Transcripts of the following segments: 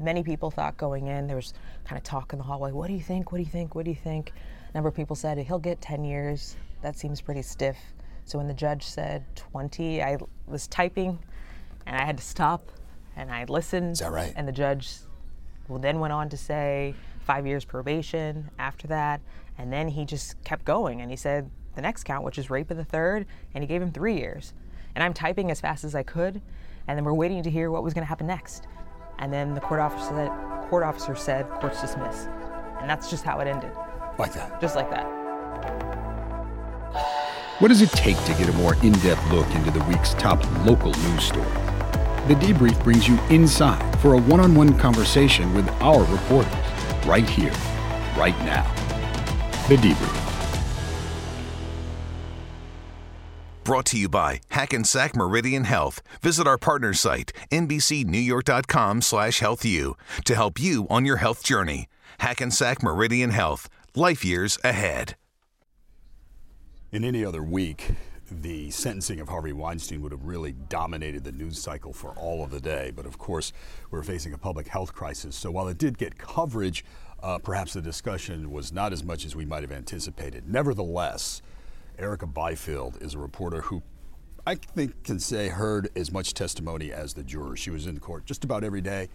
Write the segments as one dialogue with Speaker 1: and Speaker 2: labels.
Speaker 1: many people thought going in, there was kind of talk in the hallway, what do you think? What do you think? What do you think? A number of people said he'll get 10 years. That seems pretty stiff. So when the judge said 20, I was typing and I had to stop and I listened.
Speaker 2: Is that right?
Speaker 1: And the judge then went on to say five years probation after that. And then he just kept going and he said the next count, which is rape of the third, and he gave him three years. And I'm typing as fast as I could, and then we're waiting to hear what was going to happen next. And then the court officer said, court officer said, court's dismissed. And that's just how it ended,
Speaker 2: Like that.
Speaker 1: just like that.
Speaker 3: What does it take to get a more in depth look into the week's top local news stories? The debrief brings you inside for a one on one conversation with our reporters right here, right now. The debrief.
Speaker 4: Brought to you by Hackensack Meridian Health. Visit our partner site, nbcnewyork.com slash healthyou, to help you on your health journey. Hackensack Meridian Health. Life years ahead.
Speaker 2: In any other week, the sentencing of Harvey Weinstein would have really dominated the news cycle for all of the day. But of course, we're facing a public health crisis. So while it did get coverage, uh, perhaps the discussion was not as much as we might have anticipated. Nevertheless, Erica Byfield is a reporter who I think can say heard as much testimony as the jurors. She was in court just about every day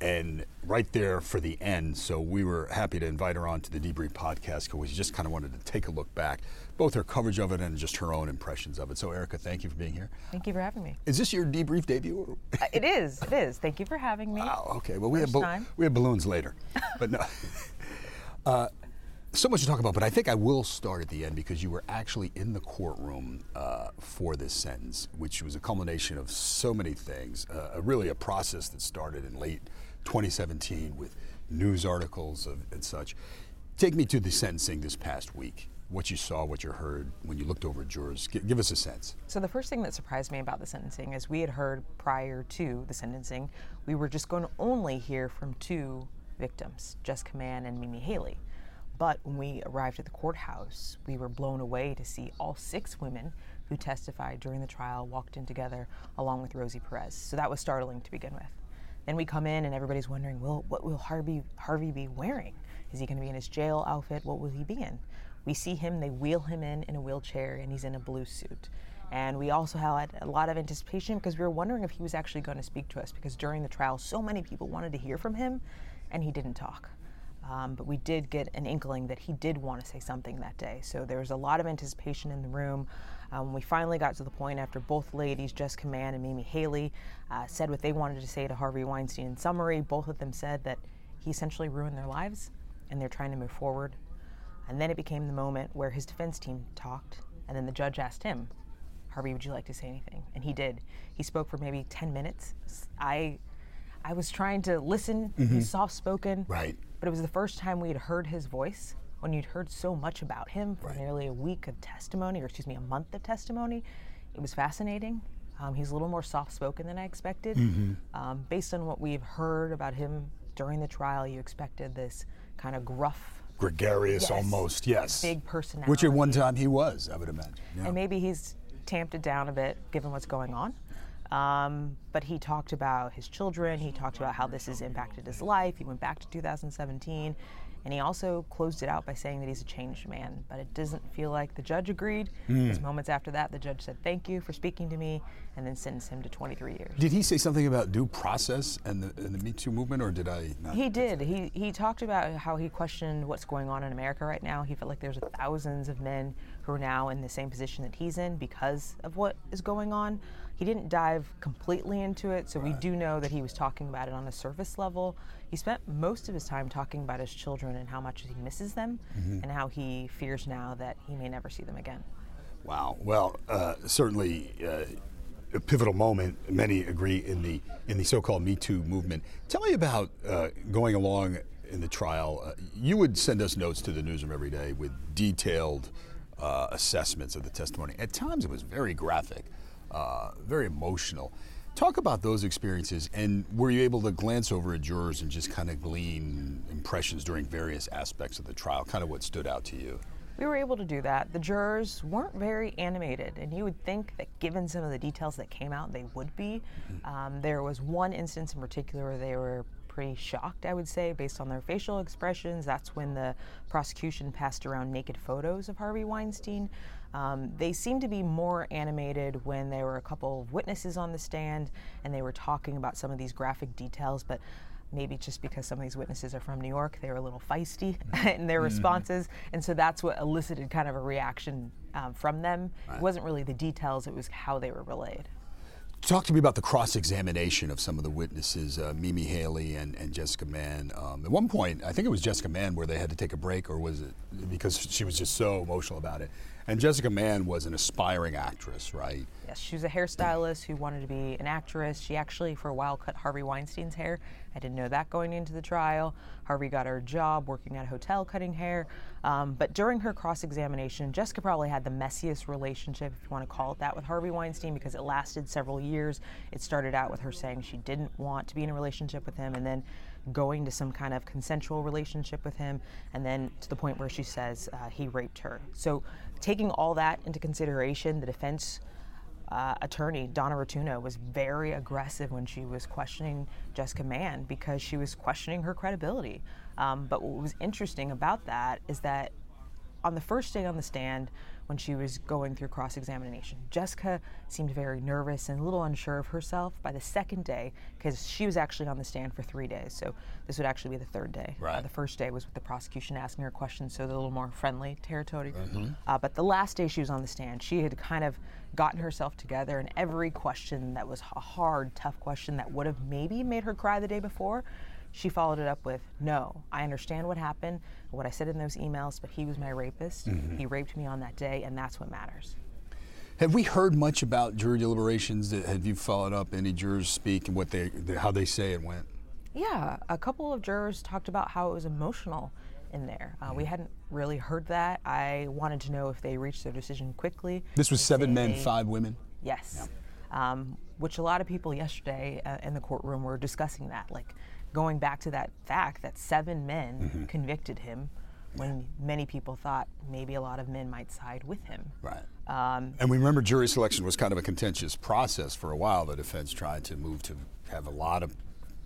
Speaker 2: and right there for the end. So we were happy to invite her on to the Debrief podcast because we just kind of wanted to take a look back, both her coverage of it and just her own impressions of it. So Erica, thank you for being here.
Speaker 1: Thank you for having me.
Speaker 2: Is this your debrief debut?
Speaker 1: Uh, It is, it is. Thank you for having me.
Speaker 2: Wow. Okay. Well, we have we have balloons later, but no. uh, so much to talk about, but I think I will start at the end because you were actually in the courtroom uh, for this sentence, which was a culmination of so many things. Uh, really, a process that started in late 2017 with news articles of, and such. Take me to the sentencing this past week. What you saw, what you heard when you looked over at jurors. G- give us a sense.
Speaker 1: So the first thing that surprised me about the sentencing is we had heard prior to the sentencing, we were just going to only hear from two victims, Jessica Mann and Mimi Haleyi. But when we arrived at the courthouse, we were blown away to see all six women who testified during the trial walked in together along with Rosie Perez. So that was startling to begin with. Then we come in and everybody's wondering, well, what will Harvey Harvey be wearing? Is he going to be in his jail outfit? What will he be in? We see him, they wheel him in in a wheelchair, and he's in a blue suit. And we also had a lot of anticipation because we were wondering if he was actually going to speak to us because during the trial, so many people wanted to hear from him, and he didn't talk. Um, but we did get an inkling that he did want to say something that day. So there was a lot of anticipation in the room. Um, we finally got to the point after both ladies, Jessica Mann and Mimi Haleyi, uh, said what they wanted to say to Harvey Weinstein. In summary, both of them said that he essentially ruined their lives and they're trying to move forward. And then it became the moment where his defense team talked, and then the judge asked him, Harvey, would you like to say anything? And he did. He spoke for maybe 10 minutes. I, I was trying to listen. He's soft spoken.
Speaker 2: Right.
Speaker 1: But it was the first time we had heard his voice when you'd heard so much about him for nearly a week of testimony, or excuse me, a month of testimony. It was fascinating. Um, he's a little more soft spoken than I expected. Um, based on what we've heard about him during the trial, you expected this kind of gruff,
Speaker 2: Gregarious,
Speaker 1: Yes.
Speaker 2: almost. Yes.
Speaker 1: big personality.
Speaker 2: Which at one time he was, I would imagine. Yeah.
Speaker 1: And maybe he's tamped it down a bit given what's going on. Um, but he talked about his children. He talked about how this has impacted his life. He went back to 2017. And he also closed it out by saying that he's a changed man. But it doesn't feel like the judge agreed. Because moments after that, the judge said, Thank you for speaking to me, and then sentenced him to 23 years.
Speaker 2: Did he say something about due process and the, and the Me Too movement, or did I not?
Speaker 1: He did. He he talked about how he questioned what's going on in America right now. He felt like there's thousands of men who are now in the same position that he's in because of what is going on. He didn't dive completely into it, so we do know that he was talking about it on a surface level. He spent most of his time talking about his children and how much he misses them, and how he fears now that he may never see them again.
Speaker 2: Wow. Well, uh, certainly uh, a pivotal moment. Many agree in the in the so-called Me Too movement. Tell me about uh, going along in the trial. Uh, you would send us notes to the newsroom every day with detailed uh, assessments of the testimony. At times, it was very graphic, uh, very emotional. Talk about those experiences, and were you able to glance over at jurors and just kind of glean impressions during various aspects of the trial? Kind of what stood out to you?
Speaker 1: We were able to do that. The jurors weren't very animated, and you would think that given some of the details that came out, they would be. Um, there was one instance in particular where they were pretty shocked, I would say, based on their facial expressions. That's when the prosecution passed around naked photos of Harvey Weinstein. Um, they seemed to be more animated when there were a couple of witnesses on the stand and they were talking about some of these graphic details, but maybe just because some of these witnesses are from New York, they were a little feisty in their responses. And so that's what elicited kind of a reaction um, from them. It wasn't really the details, it was how they were relayed.
Speaker 2: Talk to me about the cross examination of some of the witnesses, uh, Mimi Haleyi and, and Jessica Mann. Um, at one point, I think it was Jessica Mann where they had to take a break, or was it because she was just so emotional about it? And Jessica Mann was an aspiring actress, right?
Speaker 1: Yes, she was a hairstylist who wanted to be an actress. She actually, for a while, cut Harvey Weinstein's hair. I didn't know that going into the trial. Harvey got her job working at a hotel cutting hair. Um, but during her cross examination, Jessica probably had the messiest relationship, if you want to call it that, with Harvey Weinstein because it lasted several years. It started out with her saying she didn't want to be in a relationship with him, and then going to some kind of consensual relationship with him, and then to the point where she says uh, he raped her. So, taking all that into consideration, the defense uh, attorney, Donna Rotunno, was very aggressive when she was questioning Jessica Mann because she was questioning her credibility. Um, but what was interesting about that is that on the first day on the stand, when she was going through cross examination. Jessica seemed very nervous and a little unsure of herself by the second day because she was actually on the stand for three days. So this would actually be the third day. Uh,
Speaker 2: Right.
Speaker 1: the first day was with the prosecution asking her questions, so the little more friendly territory. Uh, but the last day she was on the stand, she had kind of gotten herself together, and every question that was a hard, tough question that would have maybe made her cry the day before, she followed it up with, No, I understand what happened, what I said in those emails, but he was my rapist. He raped me on that day, and that's what matters.
Speaker 2: Have we heard much about jury deliberations? Have you followed up any jurors speak and what they, how they say it went?
Speaker 1: Yeah, a couple of jurors talked about how it was emotional in there. Uh, we hadn't really heard that. I wanted to know if they reached their decision quickly.
Speaker 2: This was seven men,
Speaker 1: they-
Speaker 2: five women.
Speaker 1: Yes. Um, which a lot of people yesterday uh, in the courtroom were discussing that, like going back to that fact that seven men
Speaker 2: Mm-hmm.
Speaker 1: convicted him when many people thought maybe a lot of men might side with him.
Speaker 2: Right.
Speaker 1: Um,
Speaker 2: And we remember jury selection was kind of a contentious process for a while. The defense tried to move to have a lot of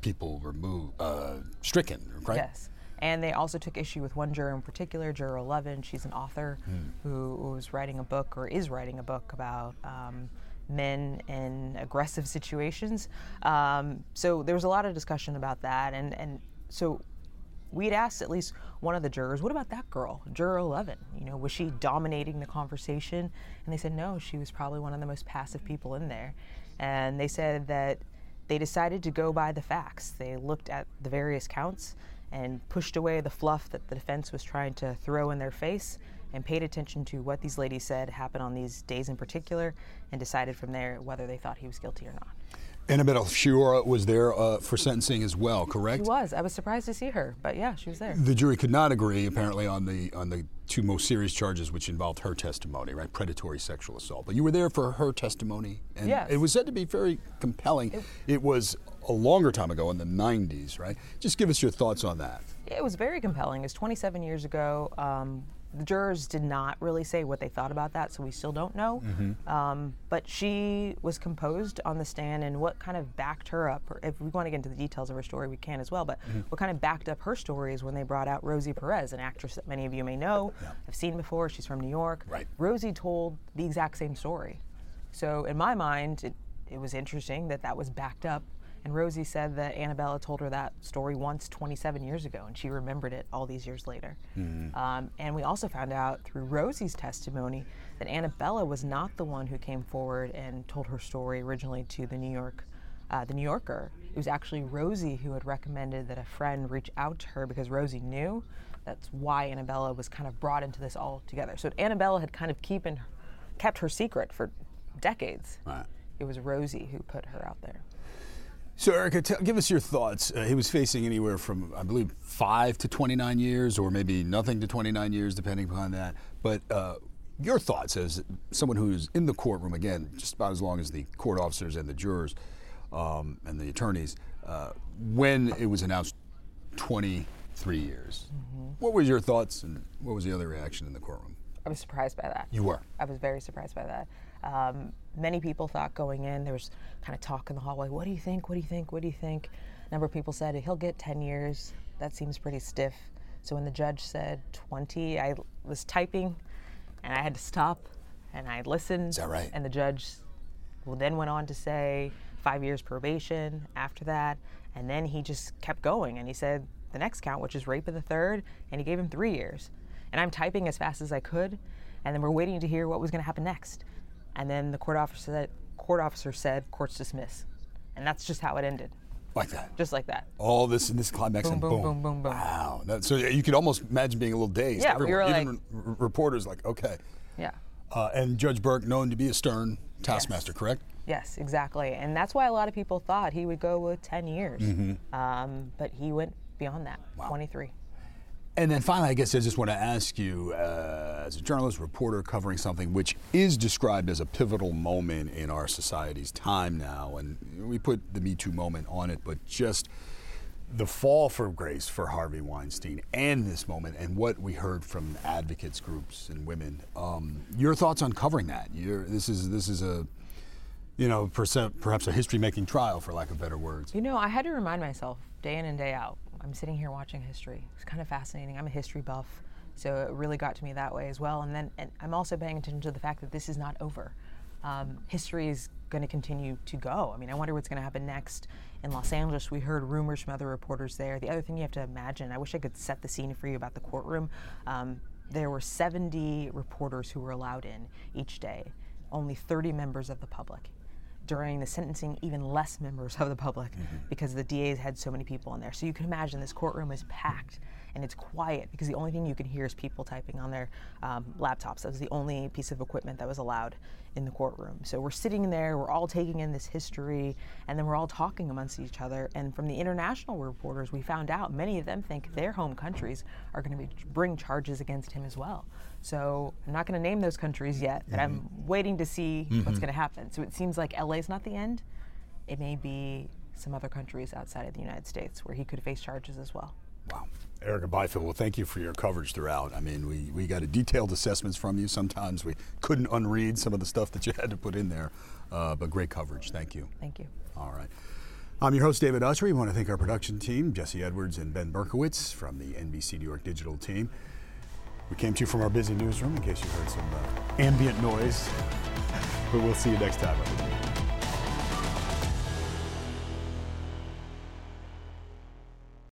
Speaker 2: people removed, uh, stricken, right?
Speaker 1: Yes. And they also took issue with one juror in particular, Juror 11. She's an author
Speaker 2: Hmm.
Speaker 1: who was writing a book or is writing a book about um, men in aggressive situations. Um, so there was a lot of discussion about that. And, and so we'd asked at least one of the jurors, what about that girl, Juror 11? You know, was she dominating the conversation? And they said, no, she was probably one of the most passive people in there. And they said that they decided to go by the facts. They looked at the various counts and pushed away the fluff that the defense was trying to throw in their face and paid attention to what these ladies said happened on these days in particular and decided from there whether they thought he was guilty or not.
Speaker 2: Annabella Sciorra was there uh, for sentencing as well, correct?
Speaker 1: She was. I was surprised to see her, but yeah, she was there.
Speaker 2: The jury could not agree, apparently, on the on the two most serious charges, which involved her testimony, right? Predatory sexual assault. But you were there for her testimony, and
Speaker 1: Yes.
Speaker 2: it was said to be very compelling. It, was a longer time ago, in the '90s, right? Just give us your thoughts on that.
Speaker 1: It was very compelling. It's 27 years ago. Um, the jurors did not really say what they thought about that, so we still don't know. Um, but she was composed on the stand, and what kind of backed her up, or if we want to get into the details of her story, we can as well. But what kind of backed up her story is when they brought out Rosie Perez, an actress that many of you may know, have seen before. She's from New York.
Speaker 2: Right.
Speaker 1: Rosie told the exact same story. So in my mind, it, it was interesting that that was backed up. And Rosie said that Annabella told her that story once 27 years ago, and she remembered it all these years later. Um, and we also found out through Rosie's testimony that Annabella was not the one who came forward and told her story originally to the New York, uh, the New Yorker. It was actually Rosie who had recommended that a friend reach out to her because Rosie knew. That's why Annabella was kind of brought into this all together. So Annabella had kind of keeping, kept her secret for decades.
Speaker 2: Right.
Speaker 1: It was Rosie who put her out there.
Speaker 2: So, Erica, tell, give us your thoughts. Uh, he was facing anywhere from, I believe, five to 29 years, or maybe nothing to 29 years, depending upon that. But uh, your thoughts as someone who's in the courtroom, again, just about as long as the court officers and the jurors um, and the attorneys, uh, when it was announced 23 years. What were your thoughts, and what was the other reaction in the courtroom?
Speaker 1: I was surprised by that.
Speaker 2: You were.
Speaker 1: I was very surprised by that. Um, many people thought going in, there was kind of talk in the hallway, what do you think? What do you think? What do you think? A number of people said he'll get 10 years. That seems pretty stiff. So when the judge said 20, I was typing and I had to stop and I listened.
Speaker 2: Is that right?
Speaker 1: And the judge then went on to say five years probation after that. And then he just kept going and he said the next count, which is rape of the third, and he gave him three years. And I'm typing as fast as I could, and then we're waiting to hear what was going to happen next. And then the court officer said, court officer said, court's dismiss. And that's just how it ended,
Speaker 2: Like that.
Speaker 1: just like that.
Speaker 2: All this in this climax
Speaker 1: Boom,
Speaker 2: and
Speaker 1: boom,
Speaker 2: boom.
Speaker 1: boom, boom, boom.
Speaker 2: Wow. That, so you could almost imagine being a little dazed.
Speaker 1: Yeah, we
Speaker 2: Everyone,
Speaker 1: were
Speaker 2: even r- reporters like, okay.
Speaker 1: Yeah.
Speaker 2: Uh, and Judge Burke, known to be a stern taskmaster, correct?
Speaker 1: Yes, exactly. And that's why a lot of people thought he would go with 10 years.
Speaker 2: Mm-hmm.
Speaker 1: Um, but he went beyond that, 23.
Speaker 2: And then finally, I guess I just want to ask you, uh, as a journalist, reporter covering something which is described as a pivotal moment in our society's time now, and we put the Me Too moment on it, but just the fall for grace for Harvey Weinstein and this moment and what we heard from advocates groups and women. Um, your thoughts on covering that? This is this is a you know perhaps a history-making trial, for lack of better words.
Speaker 1: You know, I had to remind myself day in and day out. I'm sitting here watching history. It's kind of fascinating. I'm a history buff, so it really got to me that way as well. And then and I'm also paying attention to the fact that this is not over. Um, history is going to continue to go. I mean, I wonder what's going to happen next in Los Angeles. We heard rumors from other reporters there. The other thing you have to imagine, I wish I could set the scene for you about the courtroom. Um, there were 70 reporters who were allowed in each day, only 30 members of the public during the sentencing, even less members of the public mm-hmm. because the DAs had so many people in there. So you can imagine this courtroom is packed and it's quiet because the only thing you can hear is people typing on their um, laptops. That was the only piece of equipment that was allowed in the courtroom. So we're sitting there, we're all taking in this history, and then we're all talking amongst each other. And from the international reporters, we found out many of them think their home countries are going to bring charges against him as well. So I'm not going to name those countries yet, but I'm waiting to see what's going to happen. So it seems like LA is not the end. It may be some other countries outside of the United States where he could face charges as well.
Speaker 2: Wow. Erica Byfield, well, thank you for your coverage throughout. I mean, we, we got a detailed assessments from you. Sometimes we couldn't unread some of the stuff that you had to put in there, uh, but great coverage. Thank you.
Speaker 1: Thank you.
Speaker 2: All right. I'm your host, David Ushery. We want to thank our production team, Jesse Edwards and Ben Berkowitz from the NBC New York Digital team. We came to you from our busy newsroom in case you heard some uh, ambient noise, but we'll see you next time. everybody.